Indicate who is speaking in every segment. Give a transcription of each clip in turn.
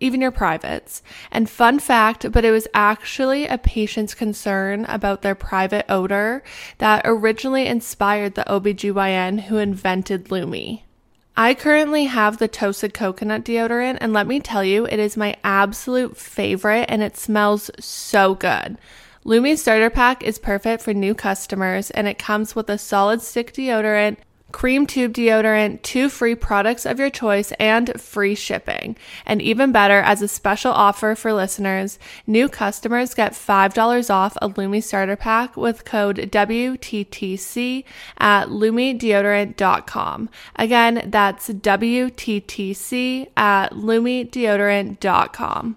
Speaker 1: even your privates. And fun fact, but it was actually a patient's concern about their private odor that originally inspired the OBGYN who invented Lumi. I currently have the toasted coconut deodorant, and let me tell you, it is my absolute favorite and it smells so good. Lumi Starter Pack is perfect for new customers, and it comes with a solid stick deodorant, cream tube deodorant, two free products of your choice, and free shipping. And even better, as a special offer for listeners, new customers get $5 off a Lumi starter pack with code WTTC at lumideodorant.com. Again, that's WTTC at lumideodorant.com.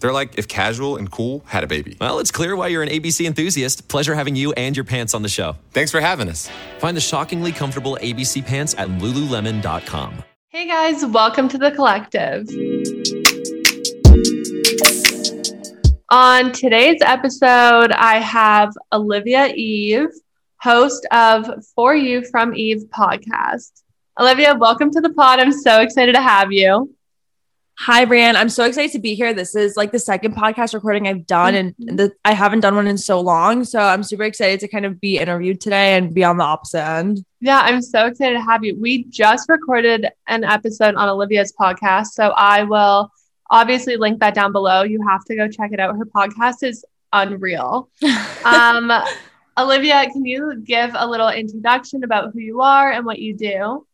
Speaker 2: They're like if casual and cool had a baby.
Speaker 3: Well, it's clear why you're an ABC enthusiast. Pleasure having you and your pants on the show.
Speaker 2: Thanks for having us.
Speaker 3: Find the shockingly comfortable ABC pants at lululemon.com.
Speaker 1: Hey guys, welcome to the collective. On today's episode, I have Olivia Eve, host of For You from Eve podcast. Olivia, welcome to the pod. I'm so excited to have you.
Speaker 4: Hi, Brianne. I'm so excited to be here. This is like the second podcast recording I've done, and the, I haven't done one in so long. So I'm super excited to kind of be interviewed today and be on the opposite end.
Speaker 1: Yeah, I'm so excited to have you. We just recorded an episode on Olivia's podcast, so I will obviously link that down below. You have to go check it out. Her podcast is unreal. Um, Olivia, can you give a little introduction about who you are and what you do?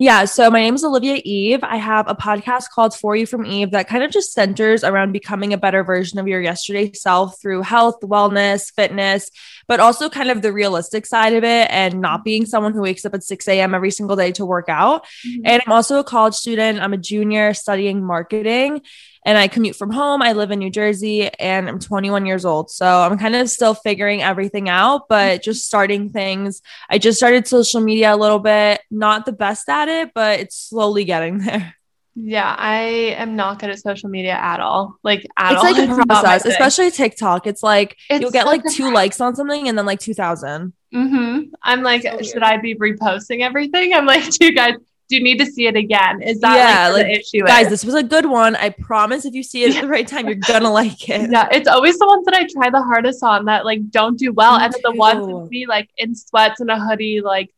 Speaker 4: Yeah. So my name is Olivia Eve. I have a podcast called For You from Eve that kind of just centers around becoming a better version of your yesterday self through health, wellness, fitness, but also kind of the realistic side of it and not being someone who wakes up at 6 a.m. every single day to work out. Mm-hmm. And I'm also a college student. I'm a junior studying marketing and I commute from home. I live in New Jersey and I'm 21 years old. So I'm kind of still figuring everything out, but just starting things. I just started social media a little bit, not the best at it, but it's slowly getting there.
Speaker 1: Yeah, I am not good at social media at all. Like at
Speaker 4: It's
Speaker 1: all.
Speaker 4: like a process, especially TikTok. It's like
Speaker 1: It's
Speaker 4: you'll get like two likes on something and then like 2,000.
Speaker 1: Mhm. I'm like,
Speaker 4: So
Speaker 1: should I be reposting everything? I'm like, do you guys do you need to see it again? Is that
Speaker 4: Yeah,
Speaker 1: like,
Speaker 4: like,
Speaker 1: issue
Speaker 4: Guys,
Speaker 1: is?
Speaker 4: this was a good one. I promise if you see it at the right time, you're gonna like it.
Speaker 1: yeah, it's always the ones that I try the hardest on that like don't do well.
Speaker 4: Me
Speaker 1: and then the ones with me like in sweats and a hoodie, like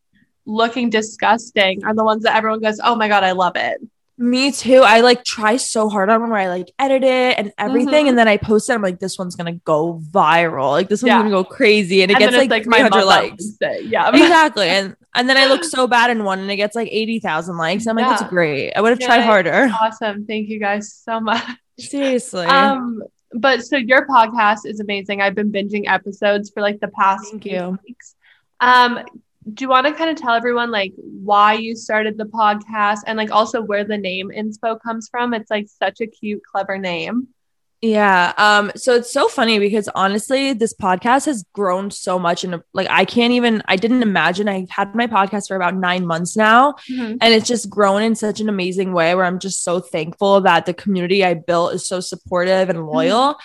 Speaker 1: looking disgusting are the ones that everyone goes, Oh my god, I love it.
Speaker 4: Me too. I like try so hard on them where I like edit it and everything,
Speaker 1: Mhm.
Speaker 4: and then I post it. I'm like, this one's gonna go viral. Like this one's
Speaker 1: Yeah.
Speaker 4: gonna go crazy, and it
Speaker 1: and
Speaker 4: gets like,
Speaker 1: like my
Speaker 4: 300 likes.
Speaker 1: Yeah.
Speaker 4: exactly, and and then I look so bad in one, and it gets like 80,000 likes. I'm like,
Speaker 1: Yeah.
Speaker 4: that's great. I would have
Speaker 1: Yeah,
Speaker 4: tried harder.
Speaker 1: awesome. Thank you guys so much.
Speaker 4: Seriously.
Speaker 1: Um, but so your podcast is amazing. I've been binging episodes for like the past
Speaker 4: Thank
Speaker 1: few
Speaker 4: you.
Speaker 1: weeks. Um, do you want to kind of tell everyone like why you started the podcast and like also where the name inspo comes from? It's like such a cute, clever name.
Speaker 4: Yeah. Um, so it's so funny because honestly, this podcast has grown so much and like I can't even I didn't imagine I've had my podcast for about nine months now.
Speaker 1: Mm-hmm.
Speaker 4: And it's just grown in such an amazing way where I'm just so thankful that the community I built is so supportive and loyal.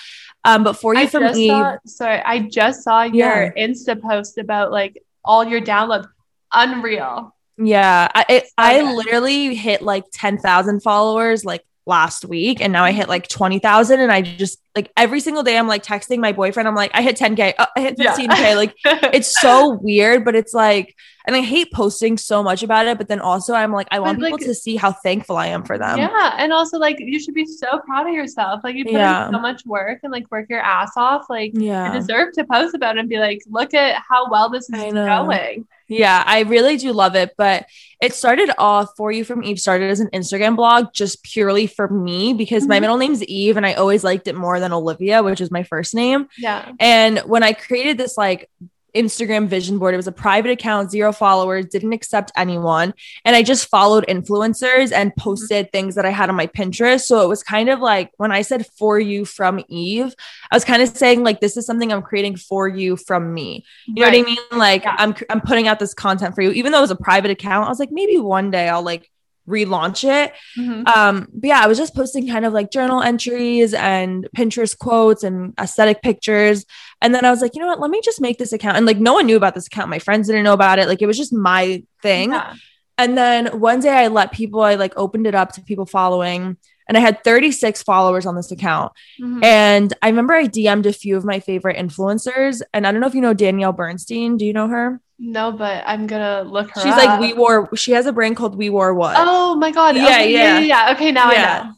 Speaker 4: Um, but for you
Speaker 1: I
Speaker 4: from Eve,
Speaker 1: saw, sorry, I just saw your Insta post about like all your downloads. Unreal.
Speaker 4: yeah, I it, I literally hit like 10,000 followers like last week and now I hit like 20,000 and I just like every single day I'm like texting my boyfriend I'm like I hit 10k oh, uh, I hit 15k like it's so weird, but it's like, and I hate posting so much about it, but then also I'm like, I want
Speaker 1: But,
Speaker 4: people
Speaker 1: like-
Speaker 4: to see how thankful I am for them.
Speaker 1: yeah, and also like you should be so proud of yourself. Like you put
Speaker 4: Yeah.
Speaker 1: in so much work and like work your ass off. Like
Speaker 4: Yeah.
Speaker 1: you deserve to post about it and be like, look at how well this is going.
Speaker 4: Yeah, I really do love it. But it started off for you from Eve started as an Instagram blog just purely for me because mm-hmm. my middle name's Eve and I always liked it more than Olivia, which is my first name.
Speaker 1: Yeah.
Speaker 4: And when I created this like Instagram vision board. It was a private account, zero followers, didn't accept anyone. And I just followed influencers and posted things that I had on my Pinterest. So it was kind of like when I said for you from Eve, I was kind of saying like this is something I'm creating for you from me. You right. know what I mean? Like yeah. I'm I'm putting out this content for you. Even though it was a private account, I was like maybe one day I'll like relaunch it. Mm-hmm. Um, but yeah, I was just posting kind of like journal entries and Pinterest quotes and aesthetic pictures. And then I was like, you know what? Let me just make this account. And like, no one knew about this account. My friends didn't know about it. Like, it was just my thing. Yeah. And then one day I let people, I like opened it up to people following and I had 36 followers on this account. Mm-hmm. And I remember I DM'd a few of my favorite influencers. And I don't know if you know Danielle Bernstein. Do you know her?
Speaker 1: No, but I'm gonna look her.
Speaker 4: She's
Speaker 1: up.
Speaker 4: like We Wore. She has a brand called We Wore What.
Speaker 1: Oh my god!
Speaker 4: Yeah,
Speaker 1: okay,
Speaker 4: yeah,
Speaker 1: yeah, yeah, Okay, now yeah. I know.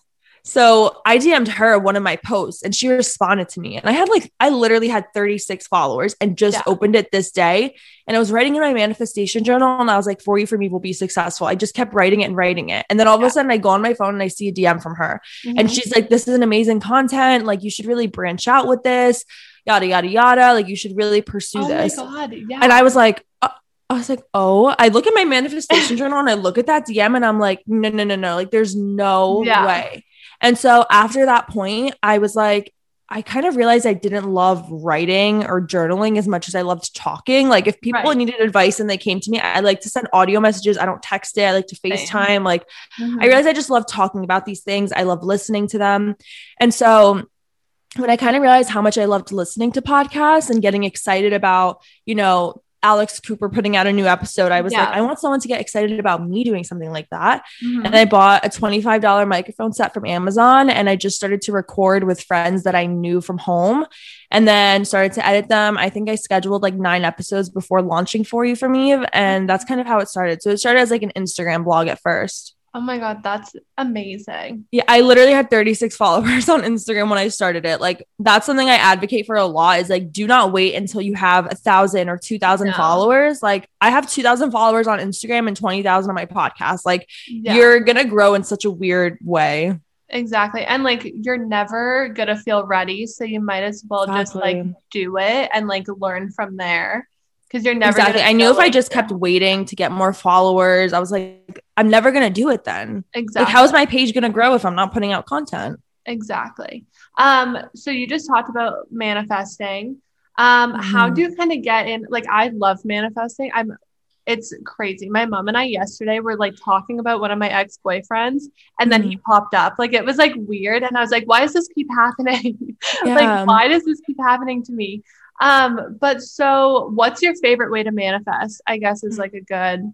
Speaker 4: So I DM'd her one of my posts and she responded to me. And I had like, I literally had 36 followers and just yeah. opened it this day. And I was writing in my manifestation journal and I was like, for you, for me will be successful. I just kept writing it and writing it. And then all of a sudden I go on my phone and I see a DM from her. Mm-hmm. And she's like, this is an amazing content. Like, you should really branch out with this, yada, yada, yada. Like, you should really pursue
Speaker 1: oh
Speaker 4: this.
Speaker 1: Yeah.
Speaker 4: And I was like, uh, I was like, oh, I look at my manifestation journal and I look at that DM and I'm like, no, no, no, no. Like, there's no yeah. way. And so after that point, I was like, I kind of realized I didn't love writing or journaling as much as I loved talking. Like if people right. needed advice and they came to me, I like to send audio messages. I don't text it. I like to FaceTime. Like mm-hmm. I realized I just love talking about these things. I love listening to them. And so when I kind of realized how much I loved listening to podcasts and getting excited about, you know, Alex Cooper putting out a new episode, I was yeah. like, I want someone to get excited about me doing something like that. Mm-hmm. And I bought a $25 microphone set from Amazon and I just started to record with friends that I knew from home and then started to edit them. I think I scheduled like nine episodes before launching For You From Eve. And that's kind of how it started. So it started as like an Instagram blog at first.
Speaker 1: Oh my God, that's amazing.
Speaker 4: Yeah, I literally had 36 followers on Instagram when I started it. Like, that's something I advocate for a lot is like, do not wait until you have a thousand or 2,000 followers. Like, I have 2,000 followers on Instagram and 20,000 on my podcast. Like, yeah. you're going to grow in such a weird way.
Speaker 1: Exactly. And like, you're never going to feel ready. So you might as well exactly. just like do it and like learn from there because you're never
Speaker 4: exactly. I knew if like I just kept waiting to get more followers, I was like, I'm never gonna do it then.
Speaker 1: Exactly.
Speaker 4: Like, how is my page gonna grow if I'm not putting out content?
Speaker 1: Exactly. Um, so you just talked about manifesting. Um, mm-hmm. how do you kind of get in? Like, I love manifesting. I'm it's crazy. My mom and I yesterday were like talking about one of my ex boyfriends, and then mm-hmm. he popped up. Like it was like weird, and I was like, "Why does this keep happening? Yeah. like, why does this keep happening to me?" Um, but so what's your favorite way to manifest? I guess is like a good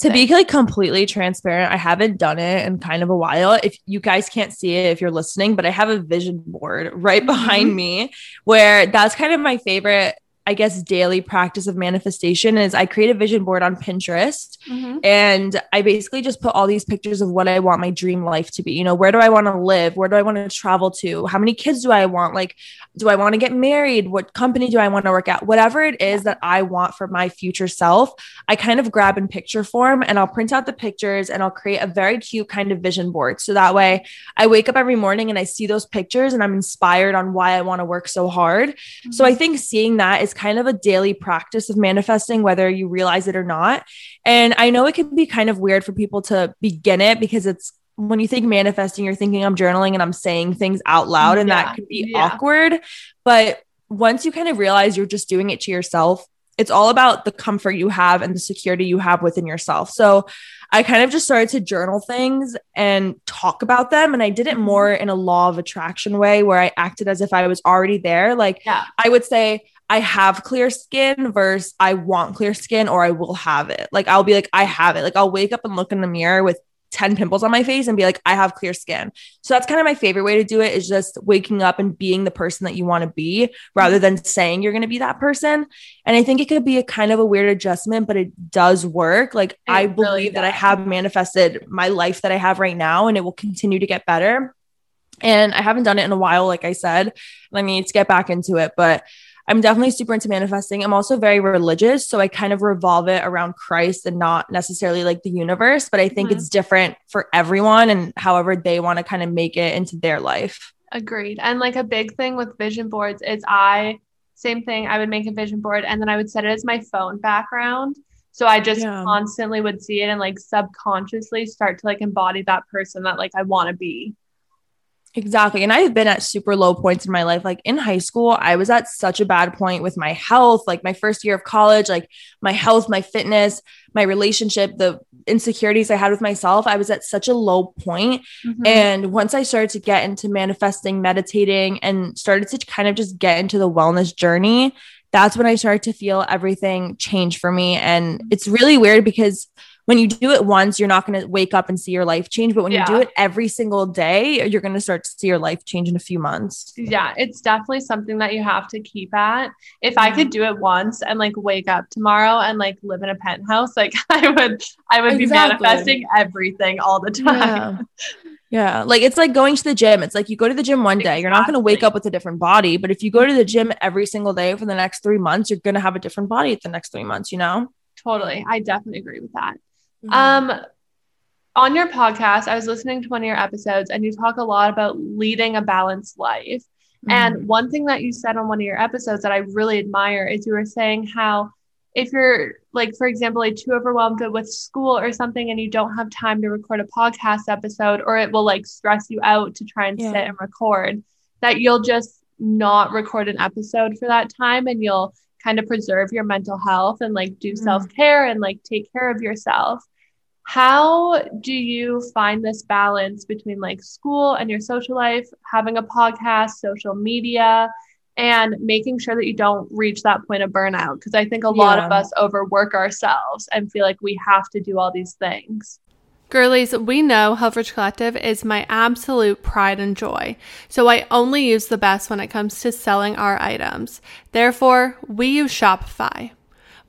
Speaker 4: to be like completely transparent, I haven't done it in kind of a while. If you guys can't see it if you're listening, but I have a vision board right behind mm-hmm. me where that's kind of my favorite I guess, daily practice of manifestation is I create a vision board on Pinterest mm-hmm. and I basically just put all these pictures of what I want my dream life to be. You know, where do I want to live? Where do I want to travel to? How many kids do I want? Like, do I want to get married? What company do I want to work at? Whatever it is that I want for my future self, I kind of grab in picture form and I'll print out the pictures and I'll create a very cute kind of vision board. So that way I wake up every morning and I see those pictures and I'm inspired on why I want to work so hard. Mm-hmm. So I think seeing that is kind of a daily practice of manifesting, whether you realize it or not. And I know it can be kind of weird for people to begin it because it's when you think manifesting, you're thinking I'm journaling and I'm saying things out loud, and yeah. that can be yeah. awkward. But once you kind of realize you're just doing it to yourself, it's all about the comfort you have and the security you have within yourself. So I kind of just started to journal things and talk about them. And I did it mm-hmm. more in a law of attraction way where I acted as if I was already there. Like yeah. I would say, I have clear skin versus I want clear skin or I will have it. Like I'll be like, I have it. Like I'll wake up and look in the mirror with 10 pimples on my face and be like, I have clear skin. So that's kind of my favorite way to do it is just waking up and being the person that you want to be rather than saying you're going to be that person. And I think it could be a kind of a weird adjustment, but it does work. Like it I believe that I have manifested my life that I have right now and it will continue to get better. And I haven't done it in a while, like I said, and I need to get back into it. But I'm definitely super into manifesting. I'm also very religious. So I kind of revolve it around Christ and not necessarily like the universe. But I think
Speaker 5: Mhm.
Speaker 4: it's different for everyone and however they want to kind of make it into their life.
Speaker 5: Agreed. And like a big thing with vision boards is I, same thing, I would make a vision board and then I would set it as my phone background. So I just
Speaker 4: Yeah.
Speaker 5: constantly would see it and like subconsciously start to like embody that person that like I want to be.
Speaker 4: Exactly. And I've been at super low points in my life. Like in high school, I was at such a bad point with my health, like my first year of college, like my health, my fitness, my relationship, the insecurities I had with myself. I was at such a low point.
Speaker 5: Mhm.
Speaker 4: And once I started to get into manifesting, meditating, and started to kind of just get into the wellness journey, that's when I started to feel everything change for me. And it's really weird because when you do it once, you're not going to wake up and see your life change. But when
Speaker 5: Yeah.
Speaker 4: you do it every single day, you're going to start to see your life change in a few months.
Speaker 5: yeah, it's definitely something that you have to keep at. If I could mm-hmm. do it once and like wake up tomorrow and like live in a penthouse, like I would, I would be manifesting everything all the time.
Speaker 4: Yeah. Yeah. Like it's like going to the gym. It's like you go to the gym one day, you're not going to wake up with a different body. But if you go to the gym every single day for the next three months, you're going to have a different body at the next three months, you know?
Speaker 5: Totally. I definitely agree with that.
Speaker 4: Mm-hmm.
Speaker 5: Um, on your podcast, I was listening to one of your episodes, and you talk a lot about leading a balanced life.
Speaker 4: Mm-hmm.
Speaker 5: And one thing that you said on one of your episodes that I really admire is you were saying how if you're like, for example, like too overwhelmed with school or something, and you don't have time to record a podcast episode, or it will like stress you out to try and
Speaker 4: Yeah.
Speaker 5: sit and record, that you'll just not record an episode for that time, and you'll kind of preserve your mental health and like do
Speaker 4: Mhm.
Speaker 5: self care and like take care of yourself. How do you find this balance between like school and your social life, having a podcast, social media, and making sure that you don't reach that point of burnout? Because I think a lot of us overwork ourselves and feel like we have to do all these things. Girlies, we know Helfrich Collective is my absolute pride and joy, so I only use the best when it comes to selling our items. Therefore, we use Shopify.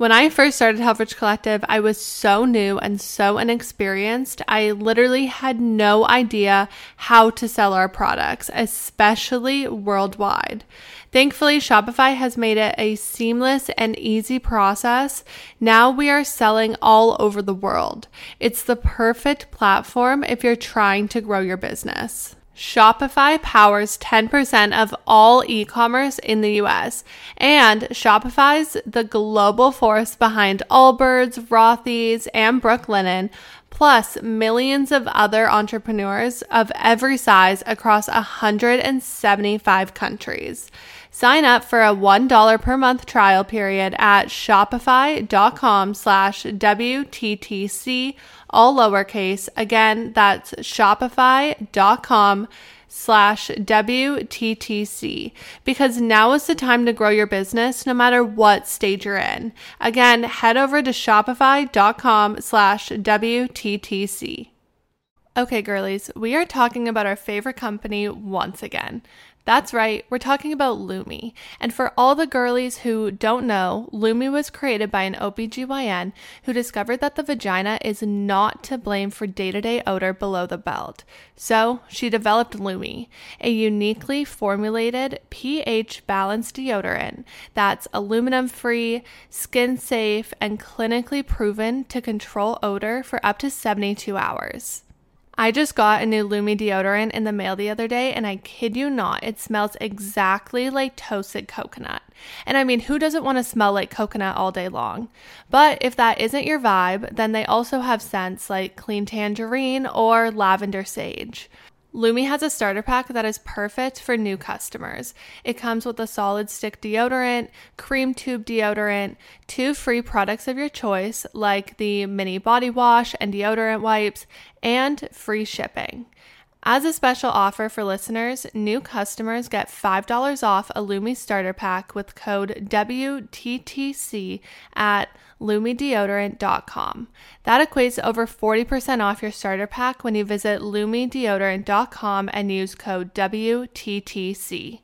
Speaker 5: When I first started Helfrich Collective, I was so new and so inexperienced. I literally had no idea how to sell our products, especially worldwide. Thankfully, Shopify has made it a seamless and easy process. Now we are selling all over the world. It's the perfect platform if you're trying to grow your business. Shopify powers 10% of all e commerce in the US, and Shopify's the global force behind Allbirds, Rothy's, and Brooklinen, plus millions of other entrepreneurs of every size across 175 countries. Sign up for a $1 per month trial period at shopify.com slash WTTC, all lowercase. Again, that's shopify.com slash WTTC because now is the time to grow your business no matter what stage you're in. Again, head over to shopify.com slash WTTC. Okay, girlies, we are talking about our favorite company once again. That's right, we're talking about Lumi. And for all the girlies who don't know, Lumi was created by an OBGYN who discovered that the vagina is not to blame for day to day odor below the belt. So she developed Lumi, a uniquely formulated pH balanced deodorant that's aluminum free, skin safe, and clinically proven to control odor for up to 72 hours. I just got a new Lumi deodorant in the mail the other day, and I kid you not, it smells exactly like toasted coconut. And I mean, who doesn't want to smell like coconut all day long? But if that isn't your vibe, then they also have scents like clean tangerine or lavender sage. Lumi has a starter pack that is perfect for new customers. It comes with a solid stick deodorant, cream tube deodorant, two free products of your choice, like the mini body wash and deodorant wipes, and free shipping. As a special offer for listeners, new customers get $5 off a Lumi starter pack with code WTTC at lumideodorant.com. That equates to over 40% off your starter pack when you visit lumideodorant.com and use code WTTC.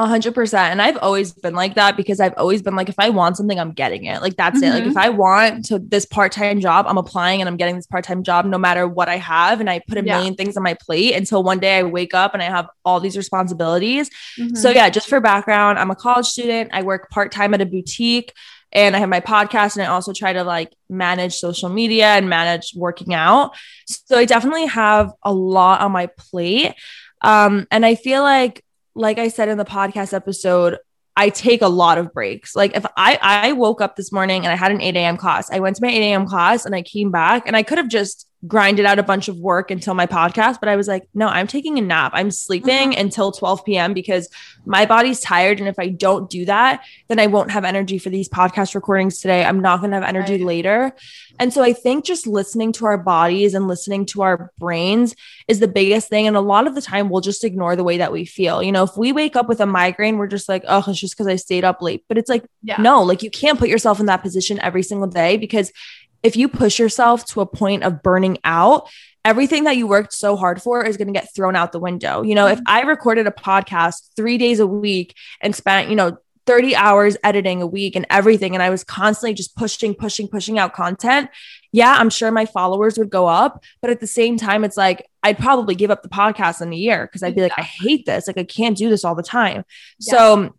Speaker 4: A hundred percent. And I've always been like that because I've always been like, if I want something, I'm getting it. Like that's mm-hmm. it. Like if I want to this part-time job, I'm applying and I'm getting this part-time job no matter what I have. And I put a yeah. million things on my plate until one day I wake up and I have all these responsibilities. Mm-hmm. So yeah, just for background, I'm a college student. I work part-time at a boutique and I have my podcast and I also try to like manage social media and manage working out. So I definitely have a lot on my plate. Um, and I feel like like I said in the podcast episode, I take a lot of breaks. Like if I I woke up this morning and I had an 8 a.m. class, I went to my 8 a.m. class and I came back and I could have just grinded out a bunch of work until my podcast, but I was like, no, I'm taking a nap. I'm sleeping mm-hmm. until 12 p.m. because my body's tired. And if I don't do that, then I won't have energy for these podcast recordings today. I'm not going to have energy right. later. And so I think just listening to our bodies and listening to our brains is the biggest thing. And a lot of the time, we'll just ignore the way that we feel. You know, if we wake up with a migraine, we're just like, oh, it's just because I stayed up late. But it's like, yeah. no, like you can't put yourself in that position every single day because if you push yourself to a point of burning out, everything that you worked so hard for is going to get thrown out the window. You know, if mm-hmm. I recorded a podcast three days a week and spent, you know, 30 hours editing a week and everything, and I was constantly just pushing, pushing, pushing out content, yeah, I'm sure my followers would go up. But at the same time, it's like I'd probably give up the podcast in a year because I'd be like, I hate this. Like, I can't do this all the time. Yeah. So,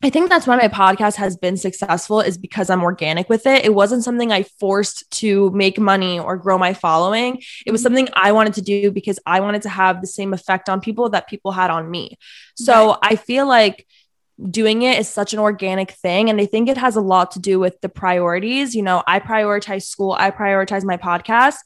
Speaker 4: I think that's why my podcast has been successful is because I'm organic with it. It wasn't something I forced to make money or grow my following. It was mm-hmm. something I wanted to do because I wanted to have the same effect on people that people had on me. So right. I feel like doing it is such an organic thing. And I think it has a lot to do with the priorities. You know, I prioritize school, I prioritize my podcast.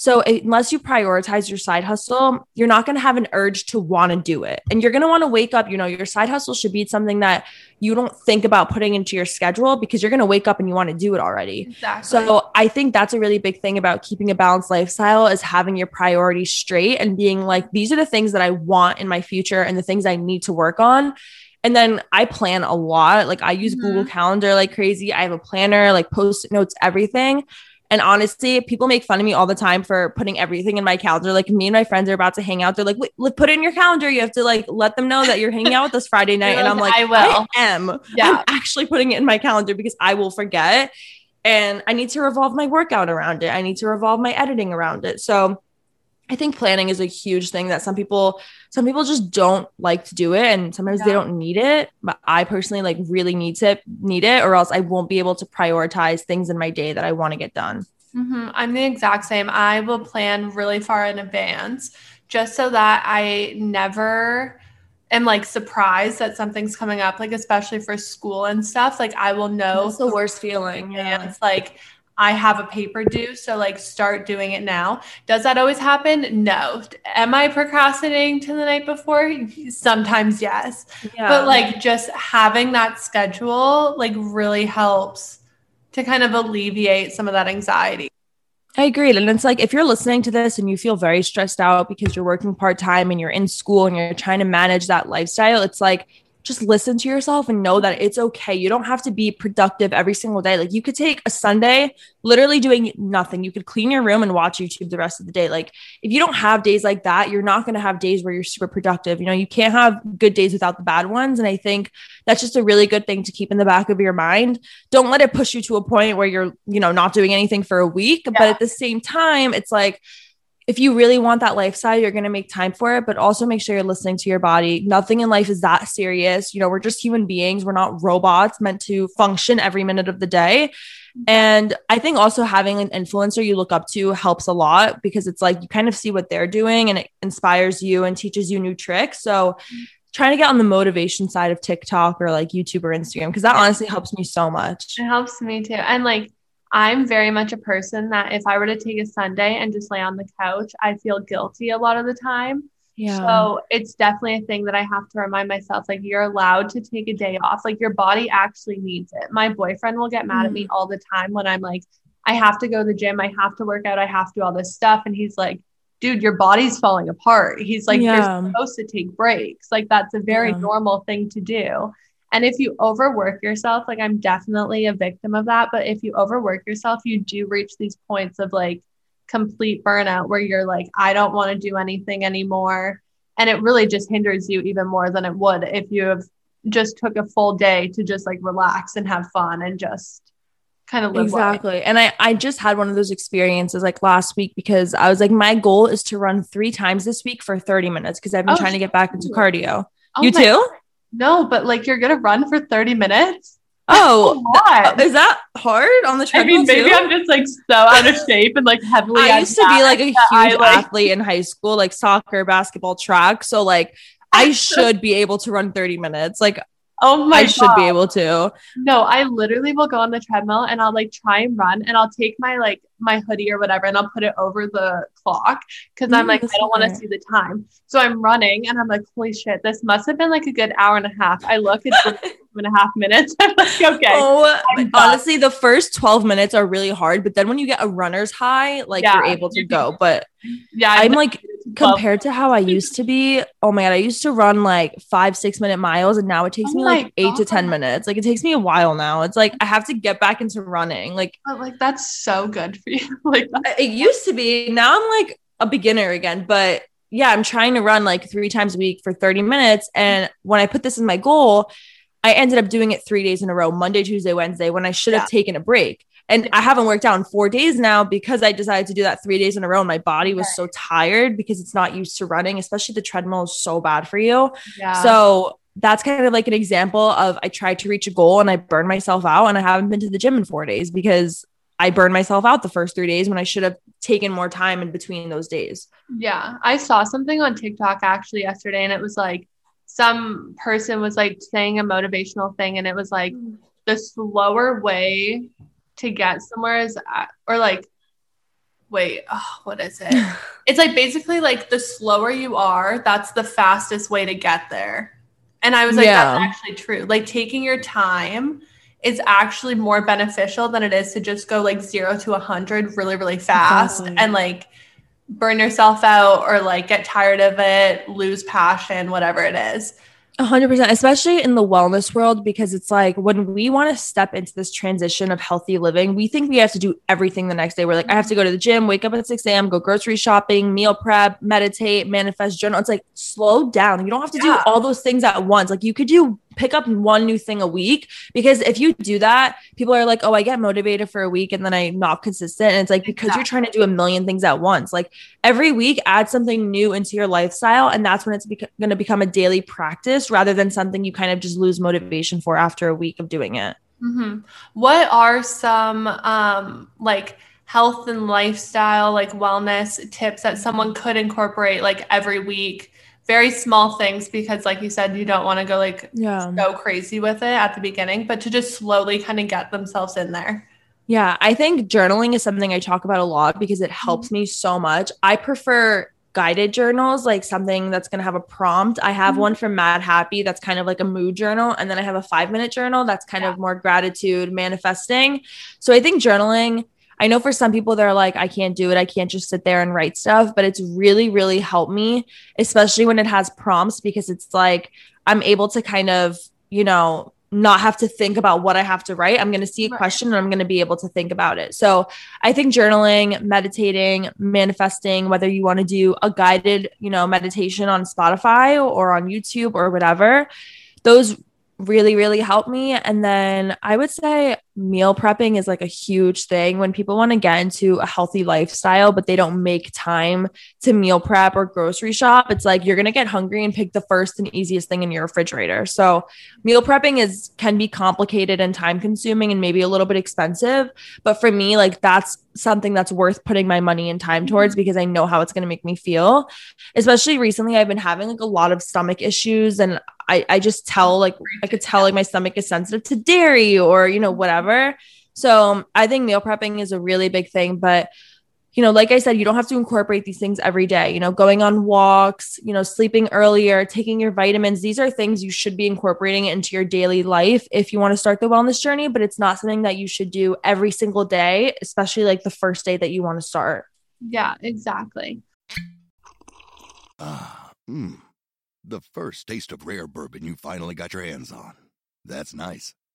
Speaker 4: So unless you prioritize your side hustle, you're not going to have an urge to want to do it. And you're going to want to wake up, you know, your side hustle should be something that you don't think about putting into your schedule because you're going to wake up and you want to do it already. Exactly. So I think that's a really big thing about keeping a balanced lifestyle is having your priorities straight and being like, these are the things that I want in my future and the things I need to work on. And then I plan a lot. Like I use mm-hmm. Google Calendar like crazy. I have a planner, like post notes, everything. And honestly, people make fun of me all the time for putting everything in my calendar. Like me and my friends are about to hang out. They're like, Wait, put it in your calendar. You have to like let them know that you're hanging out with us Friday night. and I'm like, I will. I am. Yeah. I'm actually putting it in my calendar because I will forget. And I need to revolve my workout around it. I need to revolve my editing around it. So I think planning is a huge thing that some people some people just don't like to do it and sometimes yeah. they don't need it but I personally like really need to need it or else I won't be able to prioritize things in my day that I want to get done.
Speaker 1: Mm-hmm. I'm the exact same. I will plan really far in advance just so that I never am like surprised that something's coming up like especially for school and stuff like I will know
Speaker 4: That's the worst feeling.
Speaker 1: Yeah. It's like I have a paper due, so like start doing it now. Does that always happen? No. Am I procrastinating to the night before? Sometimes yes. Yeah. But like just having that schedule like really helps to kind of alleviate some of that anxiety.
Speaker 4: I agree. And it's like if you're listening to this and you feel very stressed out because you're working part time and you're in school and you're trying to manage that lifestyle, it's like just listen to yourself and know that it's okay. You don't have to be productive every single day. Like you could take a Sunday literally doing nothing. You could clean your room and watch YouTube the rest of the day. Like if you don't have days like that, you're not going to have days where you're super productive. You know, you can't have good days without the bad ones. And I think that's just a really good thing to keep in the back of your mind. Don't let it push you to a point where you're, you know, not doing anything for a week. Yeah. But at the same time, it's like, if you really want that lifestyle, you're going to make time for it, but also make sure you're listening to your body. Nothing in life is that serious. You know, we're just human beings. We're not robots meant to function every minute of the day. And I think also having an influencer you look up to helps a lot because it's like you kind of see what they're doing and it inspires you and teaches you new tricks. So, trying to get on the motivation side of TikTok or like YouTube or Instagram because that honestly helps me so much.
Speaker 1: It helps me too. And like I'm very much a person that if I were to take a Sunday and just lay on the couch, I feel guilty a lot of the time. Yeah. So it's definitely a thing that I have to remind myself like you're allowed to take a day off. Like your body actually needs it. My boyfriend will get mad mm. at me mm. all the time when I'm like, I have to go to the gym, I have to work out, I have to do all this stuff. And he's like, dude, your body's falling apart. He's like, yeah. you're supposed to take breaks. Like that's a very yeah. normal thing to do. And if you overwork yourself, like I'm definitely a victim of that, but if you overwork yourself, you do reach these points of like complete burnout where you're like, I don't want to do anything anymore. And it really just hinders you even more than it would if you have just took a full day to just like relax and have fun and just kind of live
Speaker 4: exactly
Speaker 1: life.
Speaker 4: and i i just had one of those experiences like last week because i was like my goal is to run three times this week for 30 minutes because i've been
Speaker 1: Oh,
Speaker 4: trying to get back into cardio
Speaker 1: Oh
Speaker 4: you too
Speaker 1: No, but like you're gonna run for 30 minutes?
Speaker 4: oh
Speaker 1: What?
Speaker 4: Uh, is that hard on the treadmill?
Speaker 1: I mean, maybe
Speaker 4: too?
Speaker 1: I'm just like so out of shape and like heavily.
Speaker 4: I used to be like a huge
Speaker 1: I, like-
Speaker 4: athlete in high school, like soccer, basketball, track. So like I should be able to run 30 minutes. Like
Speaker 1: Oh my
Speaker 4: I should be able to.
Speaker 1: No, I literally will go on the treadmill and I'll like try and run and I'll take my like my hoodie or whatever and I'll put it over the clock because I'm
Speaker 4: Mm,
Speaker 1: like, I don't want to see the time. So I'm running and I'm like, holy shit, this must have been like a good hour and a half. I look, it's and a half minutes. I'm like, okay.
Speaker 4: Oh,
Speaker 1: I'm
Speaker 4: honestly, the first 12 minutes are really hard, but then when you get a runner's high, like
Speaker 1: Yeah,
Speaker 4: you're able to go. But
Speaker 1: yeah,
Speaker 4: I'm
Speaker 1: I've
Speaker 4: like, compared to how I used to be, oh my God, I used to run like five, six minute miles, and now it takes
Speaker 1: Oh
Speaker 4: me like eight to 10 minutes. Like it takes me a while now. It's like I have to get back into running. Like
Speaker 1: But like that's so good for you. like
Speaker 4: it used to be. Now I'm like a beginner again, but yeah, I'm trying to run like three times a week for 30 minutes. And when I put this as my goal, I ended up doing it three days in a row Monday, Tuesday, Wednesday when I should have taken a break. And I haven't worked out in four days now because I decided to do that three days in a row. And my body was so tired because it's not used to running, especially the treadmill is so bad for you.
Speaker 1: yeah.
Speaker 4: So that's kind of like an example of I tried to reach a goal and I burned myself out and I haven't been to the gym in four days because I burned myself out the first three days when I should have taken more time in between those days.
Speaker 1: Yeah, I saw something on TikTok actually yesterday, and it was like some person was like saying a motivational thing, and it was like the slower way to get somewhere is, uh, or like, wait, oh, what is it? it's like basically like the slower you are, that's the fastest way to get there. And I was like,
Speaker 4: Yeah.
Speaker 1: that's actually true. Like taking your time is actually more beneficial than it is to just go like zero to a hundred really, really fast
Speaker 4: Exactly.
Speaker 1: and like burn yourself out or like get tired of it, lose passion, whatever it is.
Speaker 4: A hundred percent, especially in the wellness world, because it's like when we want to step into this transition of healthy living, we think we have to do everything the next day. We're like, I have to go to the gym, wake up at 6 a.m., go grocery shopping, meal prep, meditate, manifest journal. It's like slow down. You don't have to
Speaker 1: Yeah.
Speaker 4: do all those things at once. Like you could do pick up one new thing a week because if you do that, people are like, oh, I get motivated for a week and then I'm not consistent. And it's like because you're trying to do a million things at once. Like every week, add something new into your lifestyle. And that's when it's going to become a daily practice rather than something you kind of just lose motivation for after a week of doing it.
Speaker 1: hmm What are some um, like health and lifestyle, like wellness tips that someone could incorporate like every week? Very small things because, like you said, you don't want to go like
Speaker 4: Yeah.
Speaker 1: go crazy with it at the beginning, but to just slowly kind of get themselves in there.
Speaker 4: Yeah, I think journaling is something I talk about a lot because it helps mm-hmm. me so much. I prefer guided journals, like something that's going to have a prompt. I have mm-hmm. one from Madhappy that's kind of like a mood journal. And then I have a five minute journal that's kind of more gratitude, manifesting. So I think journaling, I know for some people they're like, I can't do it. I can't just sit there and write stuff, but it's really, really helped me, especially when it has prompts because it's like I'm able to kind of, you know, not have to think about what I have to write. I'm going to see a question and I'm going to be able to think about it. So I think journaling, meditating, manifesting, whether you want to do a guided, you know, meditation on Spotify or on YouTube or whatever, those really, really help me. And then I would say meal prepping is like a huge thing when people want to get into a healthy lifestyle, but they don't make time to meal prep or grocery shop. It's like you're going to get hungry and pick the first and easiest thing in your refrigerator. So meal prepping is can be complicated and time consuming and maybe a little bit expensive, but for me like that's something that's worth putting my money and time mm-hmm. towards because I know how it's going to make me feel. Especially recently I've been having like a lot of stomach issues and I I just tell like I could tell like my stomach is sensitive to dairy or you know whatever. So I think meal prepping is a really big thing, but you know, like I said, you don't have to incorporate these things every day. You know, going on walks, you know, sleeping earlier, taking your vitamins. These are things you should be incorporating into your daily life if you want to start the wellness journey, but it's not something that you should do every single day, especially like the first day that you want to start.
Speaker 1: Yeah, exactly.
Speaker 6: Ah, mmm. The first taste of rare bourbon you finally got your hands on. That's nice.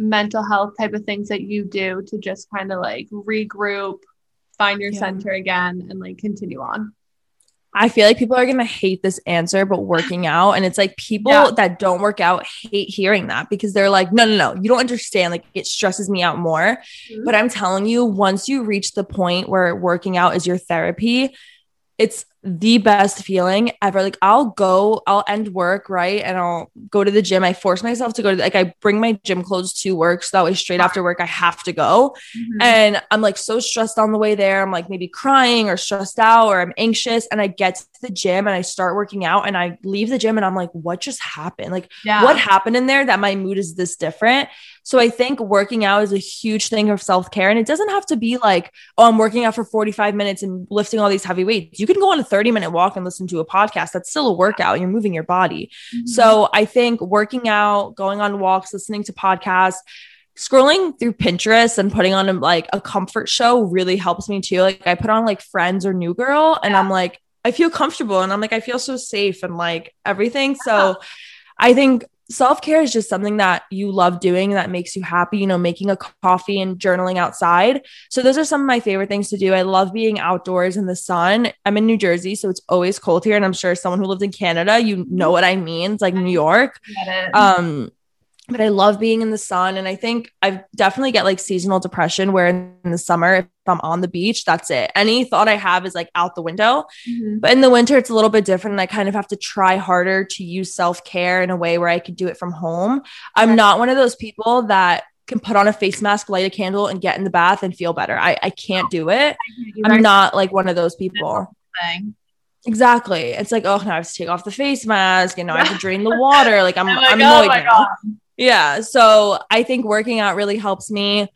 Speaker 1: mental health type of things that you do to just kind of like regroup, find your
Speaker 4: Yeah.
Speaker 1: center again and like continue on?
Speaker 4: I feel like people are gonna hate this answer, but working out, and it's like people
Speaker 1: Yeah.
Speaker 4: that don't work out hate hearing that because they're like, no, no, no, you don't understand. Like it stresses me out more.
Speaker 1: Mhm.
Speaker 4: But I'm telling you, once you reach the point where working out is your therapy, it's the best feeling ever. Like I'll go, I'll end work, right? And I'll go to the gym. I force myself to go to like I bring my gym clothes to work so that way straight after work I have to go.
Speaker 1: Mhm.
Speaker 4: And I'm like so stressed on the way there. I'm like maybe crying or stressed out or I'm anxious. And I get to the gym and I start working out and I leave the gym and I'm like, what just happened? Like,
Speaker 1: yeah.
Speaker 4: what happened in there that my mood is this different? So I think working out is a huge thing of self care. And it doesn't have to be like, oh, I'm working out for 45 minutes and lifting all these heavy weights. You can go on a 30 minute walk and listen to a podcast. That's still a workout. You're moving your body.
Speaker 1: Mhm.
Speaker 4: So I think working out, going on walks, listening to podcasts, scrolling through Pinterest and putting on like a comfort show really helps me too. Like I put on like Friends or New Girl and I'm like, I feel comfortable and I'm like, I feel so safe and like everything. So I think self care is just something that you love doing that makes you happy, you know, making a coffee and journaling outside. So those are some of my favorite things to do. I love being outdoors in the sun. I'm in New Jersey, so it's always cold here. And I'm sure someone who lived in Canada, you know what I mean. It's like New York. Um, but I love being in the sun. And I think I definitely get like seasonal depression where in the summer, if I'm on the beach, that's it. Any thought I have is like out the window.
Speaker 1: Mhm.
Speaker 4: But in the winter, it's a little bit different. And I kind of have to try harder to use self care in a way where I could do it from home. I'm not one of those people that can put on a face mask, light a candle, and get in the bath and feel better. I, I can't do it. I'm not like one of those people. Exactly. It's like, oh, now I have to take off the face mask and now I have to drain the water. Like I'm,
Speaker 1: I'm like,
Speaker 4: I'm
Speaker 1: oh
Speaker 4: annoyed
Speaker 1: my
Speaker 4: now.
Speaker 1: God.
Speaker 4: Yeah. So I think working out really helps me.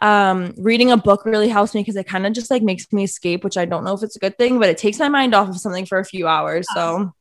Speaker 4: Um, reading a book really helps me because it kind of just like makes me escape, which I don't know if it's a good thing, but it takes my mind off of something for a few hours. So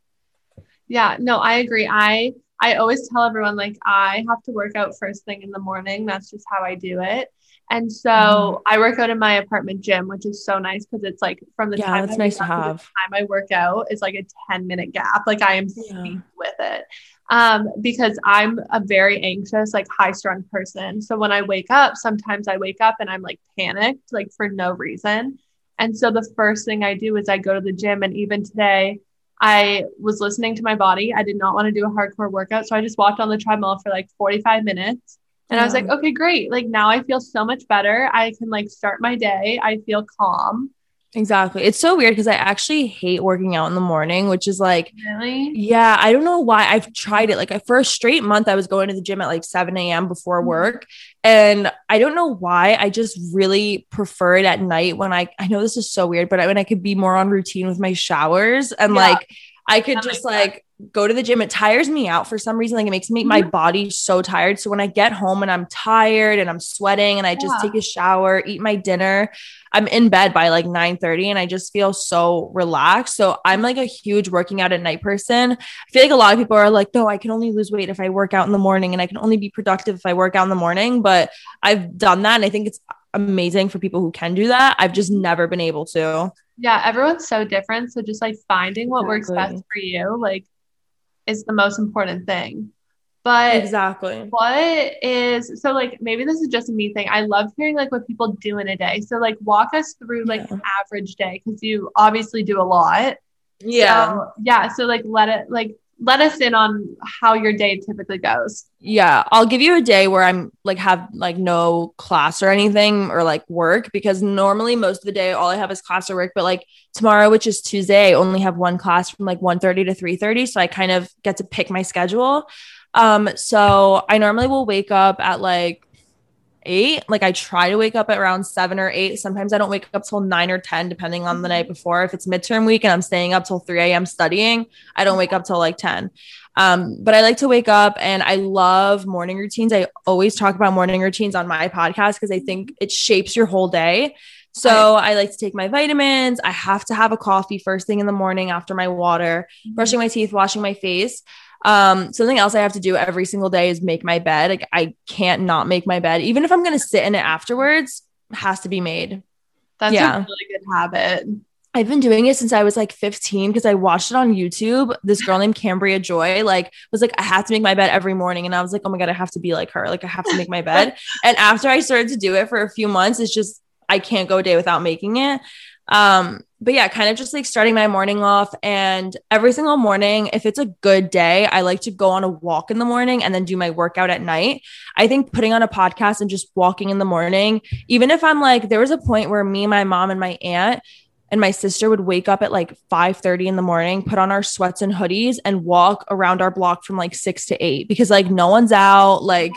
Speaker 1: Yeah, no, I agree. I I always tell everyone like I have to work out first thing in the morning. That's just how I do it. And so
Speaker 4: Mhm.
Speaker 1: I work out in my apartment gym, which is so nice because it's like from the
Speaker 4: Yeah,
Speaker 1: time
Speaker 4: that's nice to have.
Speaker 1: the time I work out is like a 10 minute gap. Like I am
Speaker 4: Yeah.
Speaker 1: with it. Um, because I'm a very anxious, like high strung person. So when I wake up, sometimes I wake up and I'm like panicked, like for no reason. And so the first thing I do is I go to the gym. And even today, I was listening to my body. I did not want to do a hardcore workout. So I just walked on the treadmill for like 45 minutes. And I was like, okay, great. Like now I feel so much better. I can like start my day. I feel calm.
Speaker 4: Exactly. It's so weird because I actually hate working out in the morning, which is like,
Speaker 1: Really?
Speaker 4: yeah, I don't know why I've tried it. Like I, for a straight month, I was going to the gym at like 7 a.m. before
Speaker 1: Mhm.
Speaker 4: work. And I don't know why. I just really prefer it at night when I, I know this is so weird, but I, when I could be more on routine with my showers and
Speaker 1: Yeah.
Speaker 4: like, I could
Speaker 1: That
Speaker 4: just like go to the gym. It tires me out for some reason. Like it makes me my
Speaker 1: Mhm.
Speaker 4: body so tired. So when I get home and I'm tired and I'm sweating and I just
Speaker 1: Yeah.
Speaker 4: take a shower, eat my dinner, I'm in bed by like 9 30 and I just feel so relaxed. So I'm like a huge working out at night person. I feel like a lot of people are like, no, I can only lose weight if I work out in the morning and I can only be productive if I work out in the morning. But I've done that and I think it's amazing for people who can do that. I've just never been able to.
Speaker 1: Yeah, everyone's so different. So just like finding what works best for you, like, is the most important thing. But
Speaker 4: Exactly.
Speaker 1: what is so like maybe this is just a me thing. I love hearing like what people do in a day. So like walk us through like
Speaker 4: Yeah.
Speaker 1: an average day because you obviously do a lot.
Speaker 4: Yeah.
Speaker 1: So, yeah. So like let it like let us in on how your day typically goes.
Speaker 4: yeah i'll give you a day where i'm like have like no class or anything or like work because normally most of the day all i have is class or work but like tomorrow which is tuesday i only have one class from like 1.30 to 3.30 so i kind of get to pick my schedule Um, so I normally will wake up at like eight. Like I try to wake up at around seven or eight. Sometimes I don't wake up till nine or 10, depending on the night before. If it's midterm week and I'm staying up till 3 a.m. studying, I don't wake up till like 10. Um, but I like to wake up and I love morning routines. I always talk about morning routines on my podcast because I think it shapes your whole day. So I like to take my vitamins. I have to have a coffee first thing in the morning after my water, brushing my teeth, washing my face. Um, something else I have to do every single day is make my bed. Like I can't not make my bed, even if I'm gonna sit in it afterwards, has to be made.
Speaker 1: That's
Speaker 4: Yeah.
Speaker 1: a really good habit.
Speaker 4: I've been doing it since I was like 15 because I watched it on YouTube. This girl named Cambria Joy like was like, I have to make my bed every morning. And I was like, oh my God, I have to be like her. Like I have to make my bed. and after I started to do it for a few months, it's just I can't go a day without making it. Um, but yeah, kind of just like starting my morning off and every single morning, if it's a good day, I like to go on a walk in the morning and then do my workout at night. I think putting on a podcast and just walking in the morning, even if I'm like, there was a point where me, my mom, and my aunt and my sister would wake up at like 5 30 in the morning, put on our sweats and hoodies and walk around our block from like six to eight because like no one's out, like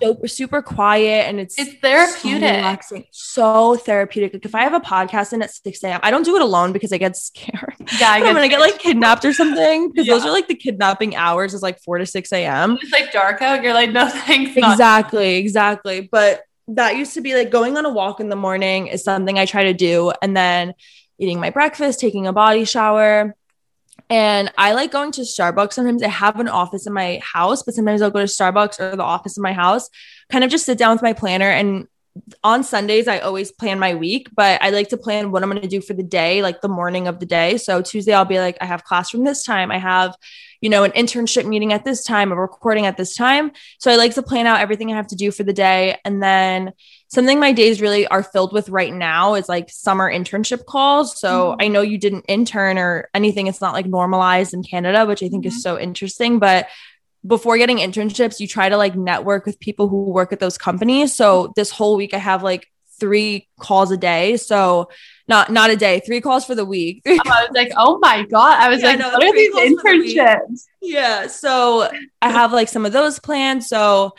Speaker 4: super, super quiet and it's
Speaker 1: It's
Speaker 4: so
Speaker 1: therapeutic.
Speaker 4: relaxing, so therapeutic. Like if I have a podcast in at 6 a.m., I don't do it alone because I get scared.
Speaker 1: yeah, I
Speaker 4: I'm gonna get like kidnapped or something because those are like the kidnapping hours is like 4 to 6 a.m.
Speaker 1: it's like dark out. You're like, no thanks. not-
Speaker 4: Exactly, exactly. But that used to be like going on a walk in the morning is something I try to do. And then eating my breakfast, taking a body shower. And I like going to Starbucks. Sometimes I have an office in my house, but sometimes I'll go to Starbucks or the office in my house, kind of just sit down with my planner. And on Sundays, I always plan my week, but I like to plan what I'm going to do for the day, like the morning of the day. So Tuesday, I'll be like, I have class from this time. I have, you know, an internship meeting at this time, a recording at this time. So I like to plan out everything I have to do for the day. And then something my days really are filled with right now is like summer internship calls. So mm-hmm. I know you didn't intern or anything. It's not like normalized in Canada, which I think is mm-hmm. so interesting. But before getting internships, you try to like network with people who work at those companies. So mm-hmm. this whole week I have like three calls a day. So not not a day, three calls for the week.
Speaker 1: I was like, oh my god. I was
Speaker 4: Yeah,
Speaker 1: like,
Speaker 4: no,
Speaker 1: what are these
Speaker 4: for the
Speaker 1: internships?
Speaker 4: Yeah. So I have like some of those planned. So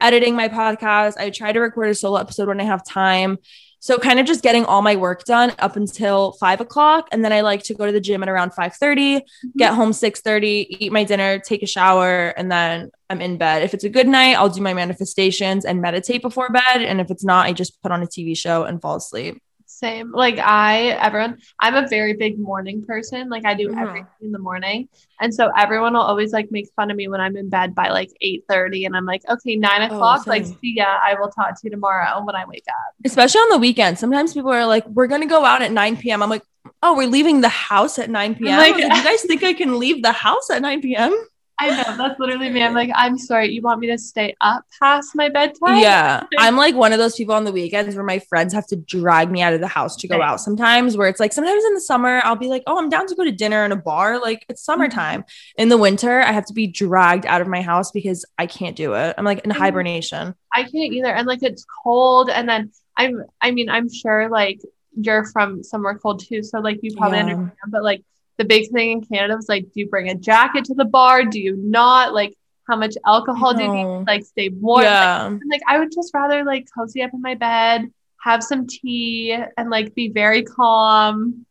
Speaker 4: editing my podcast, I try to record a solo episode when I have time. So kind of just getting all my work done up until five o'clock. And then I like to go to the gym at around 5:30, mm-hmm. get home 6:30, eat my dinner, take a shower, and then I'm in bed. If it's a good night, I'll do my manifestations and meditate before bed. And if it's not, I just put on a TV show and fall asleep.
Speaker 1: Same. Like I, everyone, I'm a very big morning person. Like I do
Speaker 4: Mhm.
Speaker 1: everything in the morning. And so everyone will always like make fun of me when I'm in bed by like 8 30. And I'm like, okay, nine o'clock. like,
Speaker 4: same.
Speaker 1: see ya. I will talk to you tomorrow when I wake up.
Speaker 4: Especially on the weekend. Sometimes people are like, we're gonna go out at 9 p.m. I'm like, oh, we're leaving the house at 9 p.m.
Speaker 1: like-
Speaker 4: Like, you guys think I can leave the house at 9 p.m.?
Speaker 1: I know that's literally me. I'm like, I'm sorry. You want me to stay up past my bedtime?
Speaker 4: Yeah. I'm like one of those people on the weekends where my friends have to drag me out of the house to go out sometimes, where it's like sometimes in the summer, I'll be like, oh, I'm down to go to dinner in a bar. Like it's mm-hmm. summertime. In the winter, I have to be dragged out of my house because I can't do it. I'm like in mm-hmm. hibernation.
Speaker 1: I can't either. And like it's cold. And then I'm, I mean, I'm sure like you're from somewhere cold too. So like you probably
Speaker 4: Yeah.
Speaker 1: understand, but like the big thing in Canada was like, do you bring a jacket to the bar? Do you not? Like, how much alcohol do you need? Like, stay warm. Like,
Speaker 4: Yeah.
Speaker 1: I'm like, I would just rather like cozy up in my bed, have some tea, and like be very calm.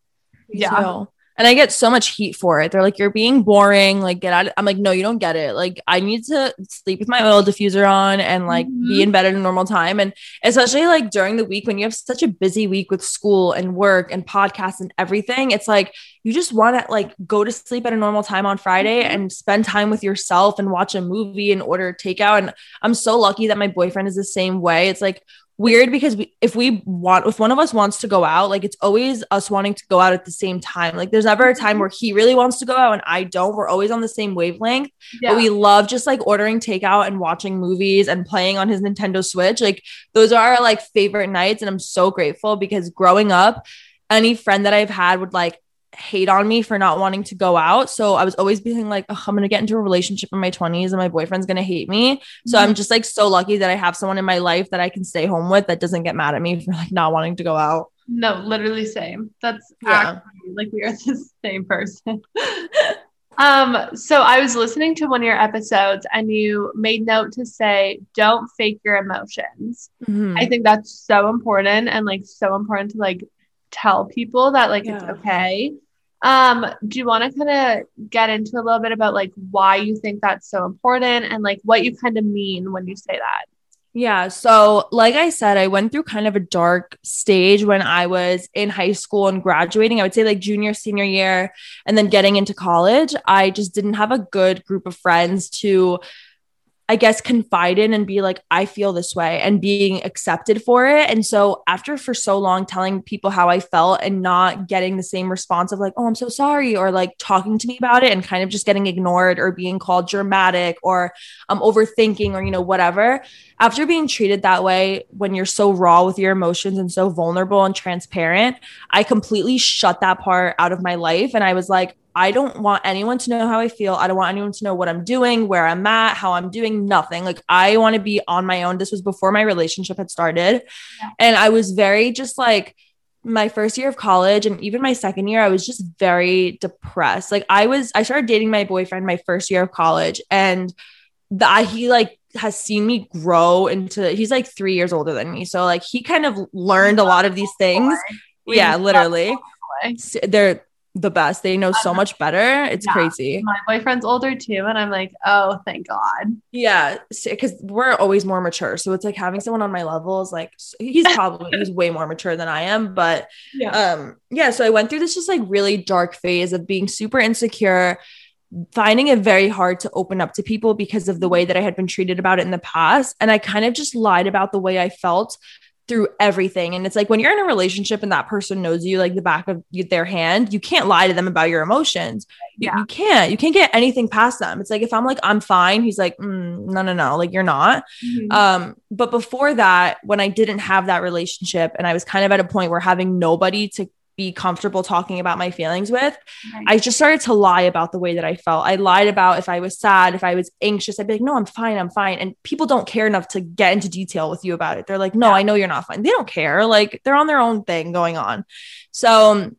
Speaker 1: Yeah.
Speaker 4: too. And I get so much heat for it. They're like, you're being boring. Like, get out. of-" I'm like, no, you don't get it. Like, I need to sleep with my oil diffuser on and like be
Speaker 1: Mhm.
Speaker 4: in bed at a normal time. And especially like during the week when you have such a busy week with school and work and podcasts and everything, it's like you just want to like go to sleep at a normal time on Friday
Speaker 1: Mhm.
Speaker 4: and spend time with yourself and watch a movie and order takeout. And I'm so lucky that my boyfriend is the same way. It's like, weird because we, if we want if one of us wants to go out like it's always us wanting to go out at the same time. Like there's never a time mm-hmm. where he really wants to go out and i don't. We're always on the same wavelength.
Speaker 1: Yeah.
Speaker 4: but we love just like ordering takeout and watching movies and playing on his nintendo switch. Like those are our like favorite nights and i'm so grateful because growing up any friend that i've had would like hate on me for not wanting to go out so i was always being like oh, i'm gonna get into a relationship in my 20s and my boyfriend's gonna hate me so
Speaker 1: Mm-hmm.
Speaker 4: I'm just like so lucky that I have someone in my life that I can stay home with that doesn't get mad at me for like not wanting to go out.
Speaker 1: no, literally same. That's
Speaker 4: Yeah.
Speaker 1: like we are the same person. Um, so I was listening to one of your episodes and you made note to say, don't fake your emotions.
Speaker 4: Mhm.
Speaker 1: I think that's so important and like so important to like tell people that like it's okay. Um, do you want to kind of get into a little bit about like why you think that's so important and like what you kind of mean when you say that?
Speaker 4: Yeah. So, like I said, I went through kind of a dark stage when I was in high school and graduating. I would say like junior, senior year, and then getting into college. I just didn't have a good group of friends to, I guess, confide in and be like, I feel this way and being accepted for it. And so, after for so long telling people how I felt and not getting the same response of like, oh, I'm so sorry, or like talking to me about it and kind of just getting ignored or being called dramatic or um, overthinking or, you know, whatever after being treated that way when you're so raw with your emotions and so vulnerable and transparent, I completely shut that part out of my life. And I was like, I don't want anyone to know how I feel. I don't want anyone to know what I'm doing, where I'm at, how I'm doing, nothing. Like, I want to be on my own. This was before my relationship had started. And I was very just like, my first year of college and even my second year, I was just very depressed. Like, I was, I started dating my boyfriend my first year of college, and that he like has seen me grow into he's like three years older than me so like he kind of learned a lot of these things yeah literally they're the best they know so much better it's
Speaker 1: Yeah.
Speaker 4: crazy
Speaker 1: My boyfriend's older too, and I'm like, oh, thank God.
Speaker 4: yeah because we're always more mature so it's like having someone on my level is like he's probably he's way more mature than i am but
Speaker 1: Yeah.
Speaker 4: um yeah so i went through this just like really dark phase of being super insecure finding it very hard to open up to people because of the way that i had been treated about it in the past and i kind of just lied about the way i felt through everything and it's like when you're in a relationship and that person knows you like the back of their hand you can't lie to them about your emotions you,
Speaker 1: Yeah.
Speaker 4: you can't you can't get anything past them it's like if i'm like i'm fine he's like mm, no no no like you're not
Speaker 1: Mhm.
Speaker 4: um, but before that, when I didn't have that relationship and I was kind of at a point where having nobody to be comfortable talking about my feelings with,
Speaker 1: Right.
Speaker 4: I just started to lie about the way that I felt. I lied about if I was sad, if I was anxious, I'd be like, no, I'm fine, I'm fine. And people don't care enough to get into detail with you about it. They're like, no, I know you're not fine. They don't care. Like they're on their own thing going on. So um,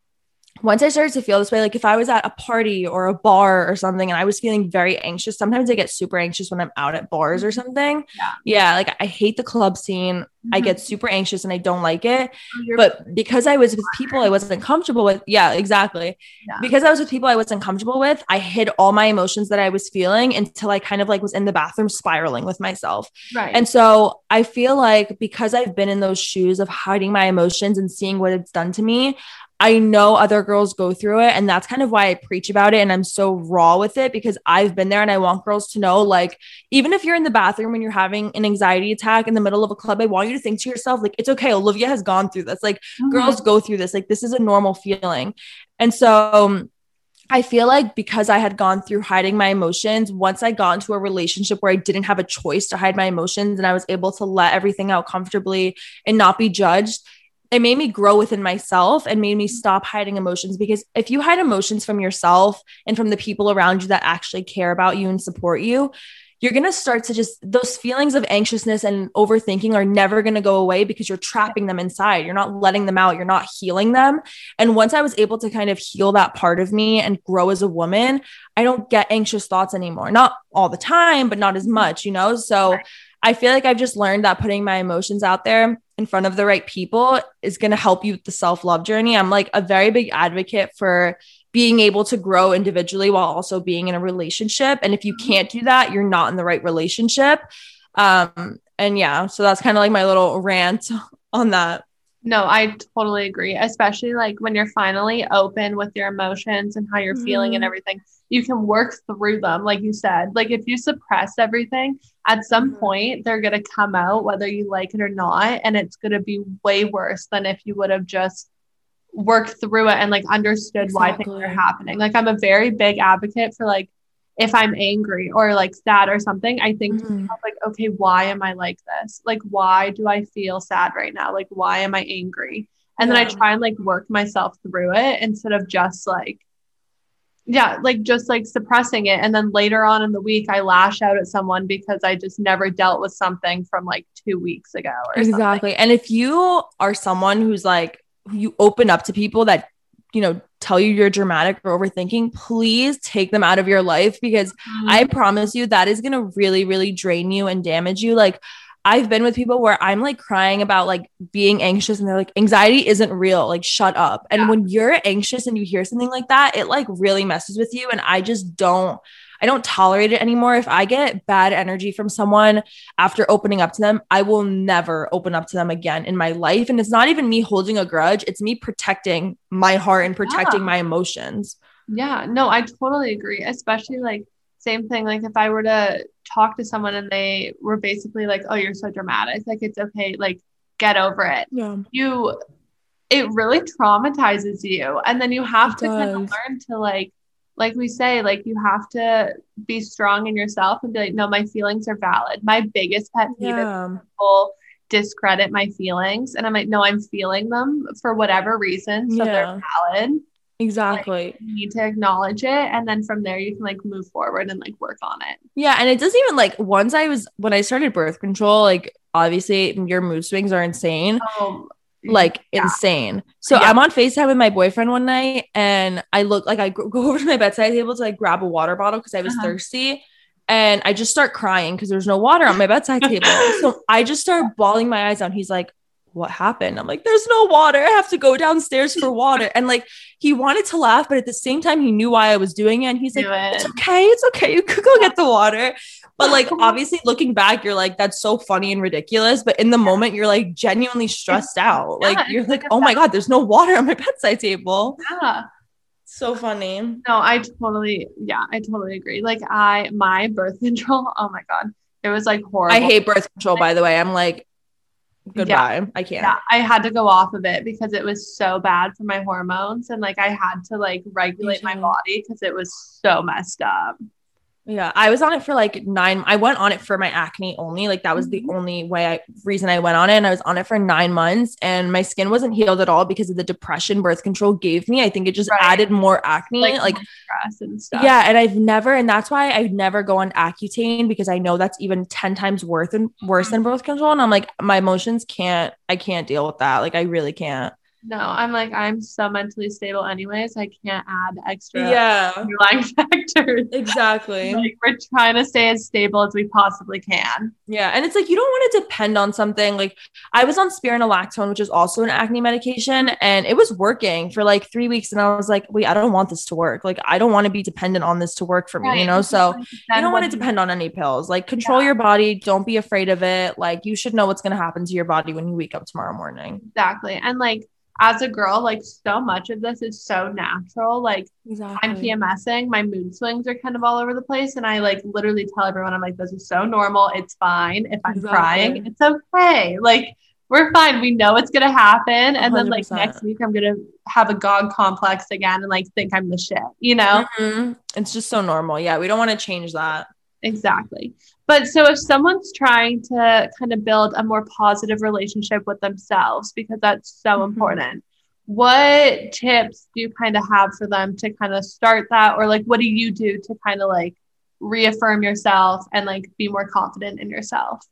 Speaker 4: once I started to feel this way, like if I was at a party or a bar or something and I was feeling very anxious, sometimes I get super anxious when I'm out at bars or something.
Speaker 1: Yeah.
Speaker 4: Yeah. Like I hate the club scene. I
Speaker 1: Mhm.
Speaker 4: get super anxious and I don't like it.
Speaker 1: You're-
Speaker 4: But because I was with people I wasn't comfortable with, yeah, exactly.
Speaker 1: Yeah.
Speaker 4: Because I was with people I wasn't comfortable with, I hid all my emotions that I was feeling until I kind of like was in the bathroom spiraling with myself.
Speaker 1: right.
Speaker 4: And so I feel like because I've been in those shoes of hiding my emotions and seeing what it's done to me, I know other girls go through it. And that's kind of why I preach about it. And I'm so raw with it because I've been there and I want girls to know like, even if you're in the bathroom and you're having an anxiety attack in the middle of a club, I want you to think to yourself, like, it's okay. Olivia has gone through this. Like,
Speaker 1: Mhm.
Speaker 4: girls go through this. Like, this is a normal feeling. And so, um, I feel like because I had gone through hiding my emotions, once I got into a relationship where I didn't have a choice to hide my emotions and I was able to let everything out comfortably and not be judged, it made me grow within myself and made me mm-hmm. stop hiding emotions. Because if you hide emotions from yourself and from the people around you that actually care about you and support you, you're going to start to just those feelings of anxiousness and overthinking are never going to go away because you're trapping them inside. You're not letting them out. You're not healing them. And once I was able to kind of heal that part of me and grow as a woman, I don't get anxious thoughts anymore. Not all the time, but not as much, you know? So I feel like I've just learned that putting my emotions out there in front of the right people is going to help you with the self love journey. I'm like a very big advocate for being able to grow individually while also being in a relationship. And if you can't do that, you're not in the right relationship. Um, and yeah, so that's kind of like my little rant on that.
Speaker 1: No, I totally agree. Especially like when you're finally open with your emotions and how you're feeling and
Speaker 4: Mhm.
Speaker 1: everything, you can work through them. Like you said, like if you suppress everything, at some
Speaker 4: Mhm.
Speaker 1: point they're going to come out whether you like it or not. And it's going to be way worse than if you would have just worked through it and like understood why things are happening. Like I'm a very big advocate for like, if I'm angry or like sad or something, I think
Speaker 4: Mhm.
Speaker 1: myself, like, okay, why am I like this? Like, why do I feel sad right now? Like, why am I angry? And then I try and like work myself through it instead of just like, yeah, like just like suppressing it. And then later on in the week, I lash out at someone because I just never dealt with something from like two weeks ago or something.
Speaker 4: Exactly. And if you are someone who's like, you open up to people that, you know, tell you you're dramatic or overthinking, please take them out of your life because
Speaker 1: Mm-hmm.
Speaker 4: I promise you that is going to really, really drain you and damage you. Like, I've been with people where I'm like crying about like being anxious and they're like, anxiety isn't real. Like, shut up. And when you're anxious and you hear something like that, it like really messes with you. And I just don't, I don't tolerate it anymore. If I get bad energy from someone after opening up to them, I will never open up to them again in my life. And it's not even me holding a grudge, it's me protecting my heart and protecting
Speaker 1: Yeah.
Speaker 4: my emotions.
Speaker 1: Yeah, no, I totally agree. Especially like same thing. Like if I were to talk to someone and they were basically like, "Oh, you're so dramatic. Like it's okay. Like get over it."
Speaker 4: Yeah.
Speaker 1: You, it really traumatizes you, and then you have
Speaker 4: It
Speaker 1: to kind of learn to like, like we say, like you have to be strong in yourself and be like, "No, my feelings are valid." My biggest pet peeve is people discredit my feelings, and I'm like, "No, I'm feeling them for whatever reason, so
Speaker 4: Yeah.
Speaker 1: they're valid."
Speaker 4: Exactly.
Speaker 1: you need to acknowledge it and then from there you can like move forward and like work on it
Speaker 4: Yeah, and it doesn't even like once I was when I started birth control, like obviously your mood swings are insane,
Speaker 1: um
Speaker 4: like
Speaker 1: Yeah.
Speaker 4: insane. So
Speaker 1: Yeah.
Speaker 4: I'm on FaceTime with my boyfriend one night and I look like I go go over to my bedside table to like grab a water bottle because I was
Speaker 1: Uh-huh.
Speaker 4: thirsty. And I just start crying because there's no water on my bedside table. So I just start bawling my eyes out. He's like, What happened? I'm like, There's no water. I have to go downstairs for water. And like he wanted to laugh, but at the same time, he knew why I was doing it. And he's like,
Speaker 1: do
Speaker 4: it's okay. It's okay. You could go get the water. But like obviously looking back, you're like, that's so funny and ridiculous. But in the moment, you're like genuinely stressed out.
Speaker 1: Yeah,
Speaker 4: Like you're
Speaker 1: like
Speaker 4: like, oh my God, there's no water on my bedside table.
Speaker 1: yeah
Speaker 4: So funny.
Speaker 1: no i totally yeah i totally agree like i my birth control oh my god it was like horrible
Speaker 4: I hate birth control, by the way. I'm like, goodbye. I can't.
Speaker 1: yeah i had to go off of it because it was so bad for my hormones and like i had to like regulate my
Speaker 4: mm-hmm.
Speaker 1: body because it was so messed up
Speaker 4: Yeah, I was on it for like nine. I went on it for my acne only. Like that was the
Speaker 1: Mhm.
Speaker 4: only way I reason I went on it. And I was on it for nine months, and my skin wasn't healed at all because of the depression birth control gave me. I think it just
Speaker 1: Right.
Speaker 4: added more acne.
Speaker 1: like,
Speaker 4: Like,
Speaker 1: stress and stuff
Speaker 4: yeah, and I've never, and that's why I never go on Accutane because I know that's even ten times worse and worse than birth control. And I'm like, my emotions can't. I can't deal with that. Like, I really can't.
Speaker 1: No i'm like i'm so mentally stable anyways i can't add extra
Speaker 4: Yeah,
Speaker 1: underlying factors
Speaker 4: exactly.
Speaker 1: like we're trying to stay as stable as we possibly can.
Speaker 4: Yeah. And it's like you don't want to depend on something. Like I was on spironolactone, which is also an acne medication, and it was working for like three weeks. And I was like, wait, I don't want this to work. Like I don't want to be dependent on this to work for me, you know? So you don't want to depend on any pills. Like control your body. Don't be afraid of it. Like you should know what's going to happen to your body when you wake up tomorrow morning.
Speaker 1: exactly. And like as a girl, like so much of this is so natural. Like
Speaker 4: Exactly.
Speaker 1: I'm PMSing, my mood swings are kind of all over the place. And I like literally tell everyone, I'm like, this is so normal. It's fine. If I'm
Speaker 4: Exactly.
Speaker 1: crying, it's okay. Like we're fine. We know it's gonna happen. And then like next week I'm gonna have a God complex again and like think I'm the shit, you know?
Speaker 4: Mhm. It's just so normal. Yeah. We don't want to change that.
Speaker 1: Exactly. But so if someone's trying to kind of build a more positive relationship with themselves, because that's so
Speaker 4: Mhm.
Speaker 1: important, what tips do you kind of have for them to kind of start that? Or like, what do you do to kind of like reaffirm yourself and like be more confident in yourself?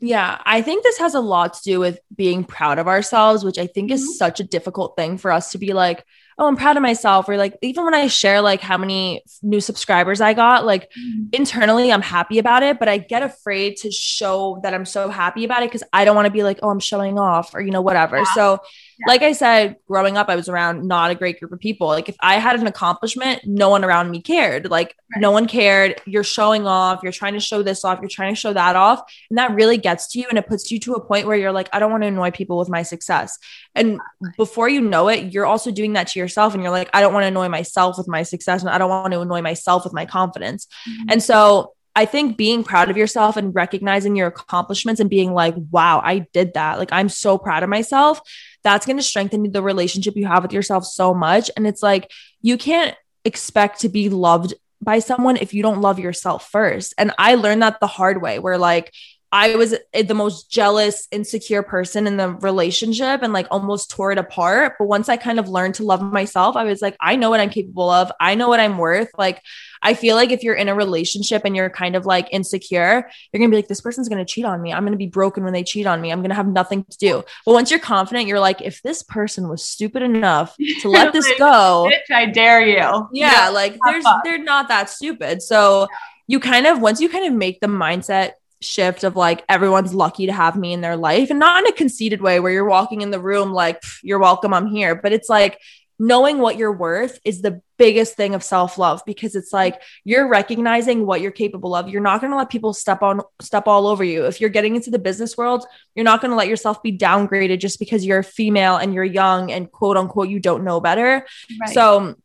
Speaker 4: Yeah, I think this has a lot to do with being proud of ourselves, which I think
Speaker 1: Mhm.
Speaker 4: is such a difficult thing for us to be like, oh, I'm proud of myself. Or like, even when I share like how many new subscribers I got, like mm-hmm. internally, I'm happy about it, but I get afraid to show that I'm so happy about it because I don't want to be like, oh, I'm showing off or, you know, whatever.
Speaker 1: Yeah.
Speaker 4: So,
Speaker 1: Yeah.
Speaker 4: like I said, growing up, I was around not a great group of people. Like, if I had an accomplishment, no one around me cared. Like,
Speaker 1: Right.
Speaker 4: no one cared. You're showing off, you're trying to show this off, you're trying to show that off. And that really gets to you and it puts you to a point where you're like, I don't want to annoy people with my success. And before you know it, you're also doing that to yourself. And you're like, I don't want to annoy myself with my success. And I don't want to annoy myself with my confidence. Mm-hmm. And so I think being proud of yourself and recognizing your accomplishments and being like, wow, I did that. Like, I'm so proud of myself. That's going to strengthen the relationship you have with yourself so much. And it's like, you can't expect to be loved by someone if you don't love yourself first. And I learned that the hard way, where like, I was the most jealous, insecure person in the relationship and like almost tore it apart. But once I kind of learned to love myself, I was like, I know what I'm capable of. I know what I'm worth. Like, I feel like if you're in a relationship and you're kind of like insecure, you're going to be like, this person's going to cheat on me. I'm going to be broken when they cheat on me. I'm going to have nothing to do. But once you're confident, you're like, if this person was stupid enough to let this go,
Speaker 1: Bitch, I dare you.
Speaker 4: yeah,
Speaker 1: Yeah,
Speaker 4: like there's
Speaker 1: fun.
Speaker 4: they're not that stupid. So you kind of once you kind of make the mindset shift of like everyone's lucky to have me in their life and not in a conceited way where you're walking in the room like you're welcome I'm here but it's like knowing what you're worth is the biggest thing of self-love because it's like you're recognizing what you're capable of. You're not going to let people step on step all over you. If you're getting into the business world you're not going to let yourself be downgraded just because you're female and you're young and quote unquote you don't know better.
Speaker 1: Right.
Speaker 4: so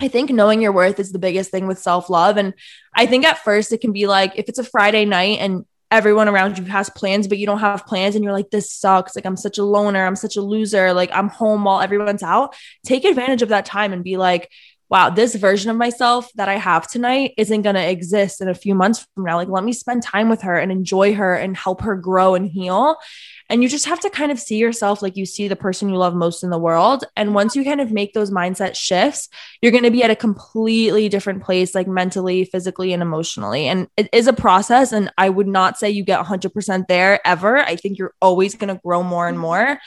Speaker 4: I think knowing your worth is the biggest thing with self love. And I think at first it can be like if it's a Friday night and everyone around you has plans, but you don't have plans and you're like, this sucks. Like, I'm such a loner. I'm such a loser. Like, I'm home while everyone's out. Take advantage of that time and be like, wow, this version of myself that I have tonight isn't going to exist in a few months from now. Like, let me spend time with her and enjoy her and help her grow and heal. And you just have to kind of see yourself like you see the person you love most in the world. And once you kind of make those mindset shifts, you're going to be at a completely different place, like mentally, physically, and emotionally. And it is a process. And I would not say you get 100% there ever. I think you're always going to grow more and mm-hmm. more.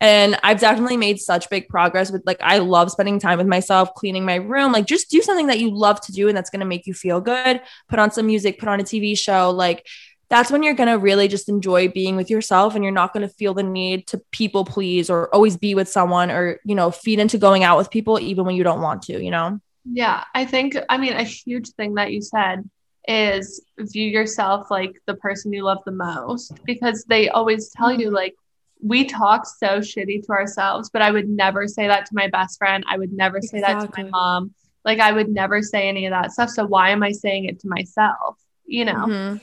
Speaker 4: And I've definitely made such big progress with like, I love spending time with myself, cleaning my room. Like, just do something that you love to do and that's going to make you feel good. Put on some music, put on a TV show. Like, that's when you're going to really just enjoy being with yourself and you're not going to feel the need to people please or always be with someone or, you know, feed into going out with people even when you don't want to, you know?
Speaker 1: Yeah, I think, I mean, a huge thing that you said is view yourself like the person you love the most because they always tell you, like, we talk so shitty to ourselves, but I would never say that to my best friend. I would never say that to my mom. Like, I would never say any of that stuff. So, why am I saying it to myself? You know?
Speaker 4: Mhm.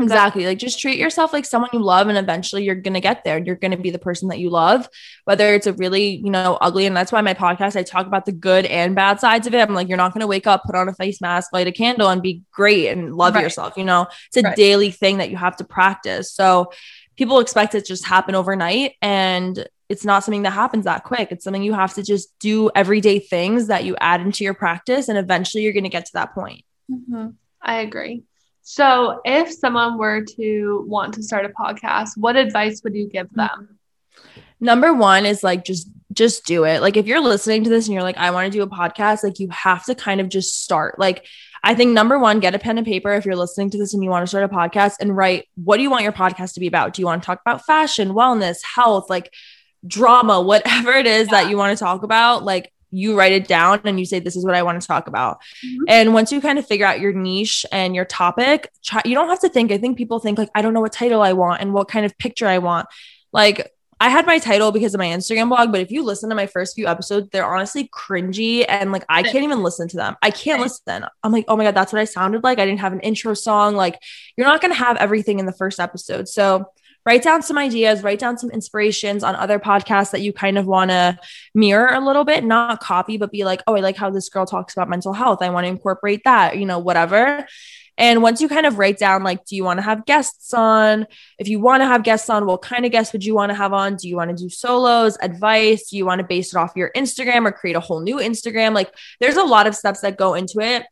Speaker 4: Exactly. Like just treat yourself like someone you love and eventually you're going to get there. You're going to be the person that you love, whether it's a really, you know, ugly. And that's why my podcast, I talk about the good and bad sides of it. I'm like, you're not going to wake up, put on a face mask, light a candle and be great and love
Speaker 1: Right.
Speaker 4: yourself. You know, it's a
Speaker 1: Right.
Speaker 4: daily thing that you have to practice. So people expect it to just happen overnight and it's not something that happens that quick. It's something you have to just do everyday things that you add into your practice. And eventually you're going to get to that point.
Speaker 1: Mhm. I agree. So, if someone were to want to start a podcast, what advice would you give them?
Speaker 4: number one is like just just do it. Like if you're listening to this and you're like i want to do a podcast like you have to kind of just start. Like i think number one get a pen and paper if you're listening to this and you want to start a podcast and write what do you want your podcast to be about? Do you want to talk about fashion wellness health like drama whatever it is that you want to talk about? Like you write it down and you say this is what i want to talk about
Speaker 1: Mhm.
Speaker 4: and once you kind of figure out your niche and your topic try, you don't have to think i think people think like i don't know what title i want and what kind of picture i want like I had my title because of my Instagram blog, but if you listen to my first few episodes, they're honestly cringy and like I can't even listen to them. I can't listen. I'm like, oh my God, that's what I sounded like. I didn't have an intro song. Like, you're not going to have everything in the first episode. So, write down some ideas, write down some inspirations on other podcasts that you kind of want to mirror a little bit, not copy, but be like, oh, I like how this girl talks about mental health. I want to incorporate that, you know, whatever. And once you kind of write down, like, do you want to have guests on? If you want to have guests on, what kind of guests would you want to have on? Do you want to do solos, advice? Do you want to base it off your Instagram or create a whole new Instagram? Like, there's a lot of steps that go into it.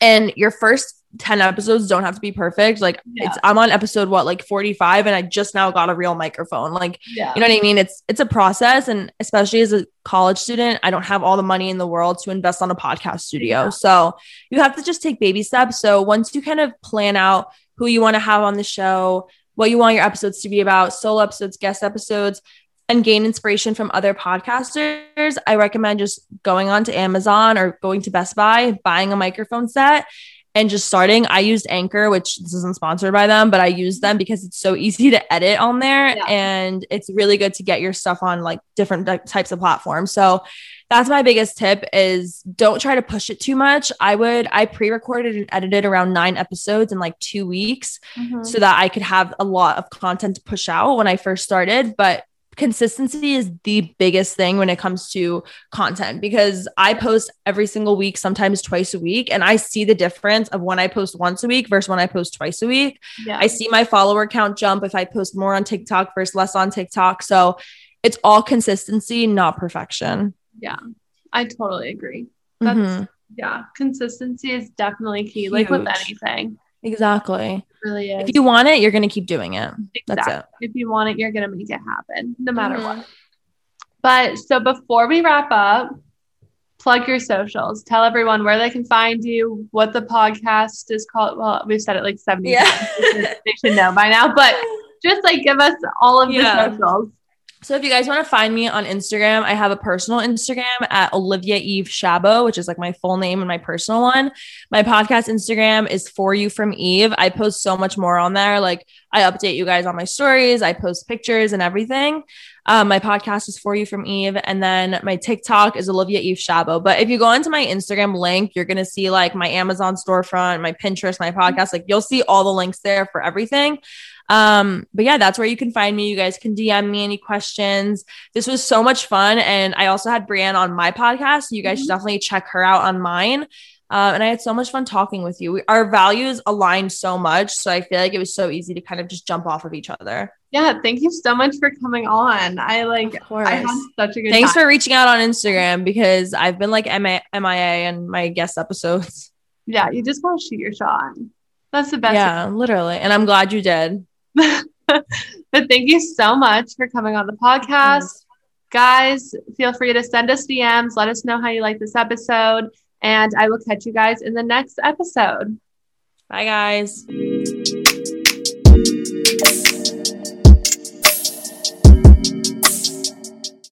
Speaker 4: And your first 10 episodes don't have to be perfect. Like,
Speaker 1: Yeah.
Speaker 4: it's, I'm on episode what, like 45, and I just now got a real microphone. Like,
Speaker 1: Yeah.
Speaker 4: you know what I mean? It's it's a process, and especially as a college student, I don't have all the money in the world to invest on a podcast studio.
Speaker 1: Yeah.
Speaker 4: So you have to just take baby steps. So once you kind of plan out who you want to have on the show, what you want your episodes to be about, solo episodes, guest episodes, and gain inspiration from other podcasters, I recommend just going on to Amazon or going to Best Buy, buying a microphone set and just starting. I used Anchor, which this isn't sponsored by them, but I use them because it's so easy to edit on there
Speaker 1: Yeah.
Speaker 4: and it's really good to get your stuff on like different types of platforms. So that's my biggest tip is don't try to push it too much. I would I pre-recorded and edited around 9 episodes in like 2 weeks
Speaker 1: Mhm.
Speaker 4: so that I could have a lot of content to push out when I first started, but consistency is the biggest thing when it comes to content because I post every single week, sometimes twice a week, and I see the difference of when I post once a week versus when I post twice a week.
Speaker 1: Yeah.
Speaker 4: I see my follower count jump if I post more on TikTok versus less on TikTok. So it's all consistency, not perfection.
Speaker 1: yeah. I totally agree. That's
Speaker 4: Mhm.
Speaker 1: yeah. Consistency is definitely key, like with anything.
Speaker 4: Exactly.
Speaker 1: Really is.
Speaker 4: If you want it, you're going to keep doing it. That's it.
Speaker 1: If you want it, you're gonna make it happen, no matter
Speaker 4: Mhm.
Speaker 1: what. But so before we wrap up, plug your socials. Tell everyone where they can find you, what the podcast is called. Well, we've said it like 70
Speaker 4: Yeah.
Speaker 1: times. They should, they should know by now, but just like give us all of
Speaker 4: Yeah.
Speaker 1: the socials.
Speaker 4: So if you guys want to find me on Instagram, I have a personal Instagram at Olivia Eve Shabo, which is like my full name and my personal one. My podcast Instagram is for you from Eve. I post so much more on there. Like I update you guys on my stories, I post pictures and everything. Um, my podcast is for you from Eve, and then my TikTok is Olivia Eve Shabo. But if you go into my Instagram link, you're gonna see like my Amazon storefront, my Pinterest, my podcast. Like you'll see all the links there for everything. Um, but yeah, that's where you can find me. You guys can DM me any questions. This was so much fun. And I also had Brianne on my podcast. So you guys should definitely check her out on mine. Um, and I had so much fun talking with you. We, our values aligned so much. So I feel like it was so easy to kind of just jump off of each other.
Speaker 1: Yeah, thank you so much for coming on. I like. I had such a good
Speaker 4: Thanks
Speaker 1: time.
Speaker 4: for reaching out on Instagram because I've been like MIA, in my guest episodes.
Speaker 1: yeah, you just gotta shoot your shot. That's the best.
Speaker 4: Yeah, literally. And I'm glad you did.
Speaker 1: but thank you so much for coming on the podcast. Guys, feel free to send us DMs. Let us know how you like this episode. And I will catch you guys in the next episode.
Speaker 4: Bye, guys.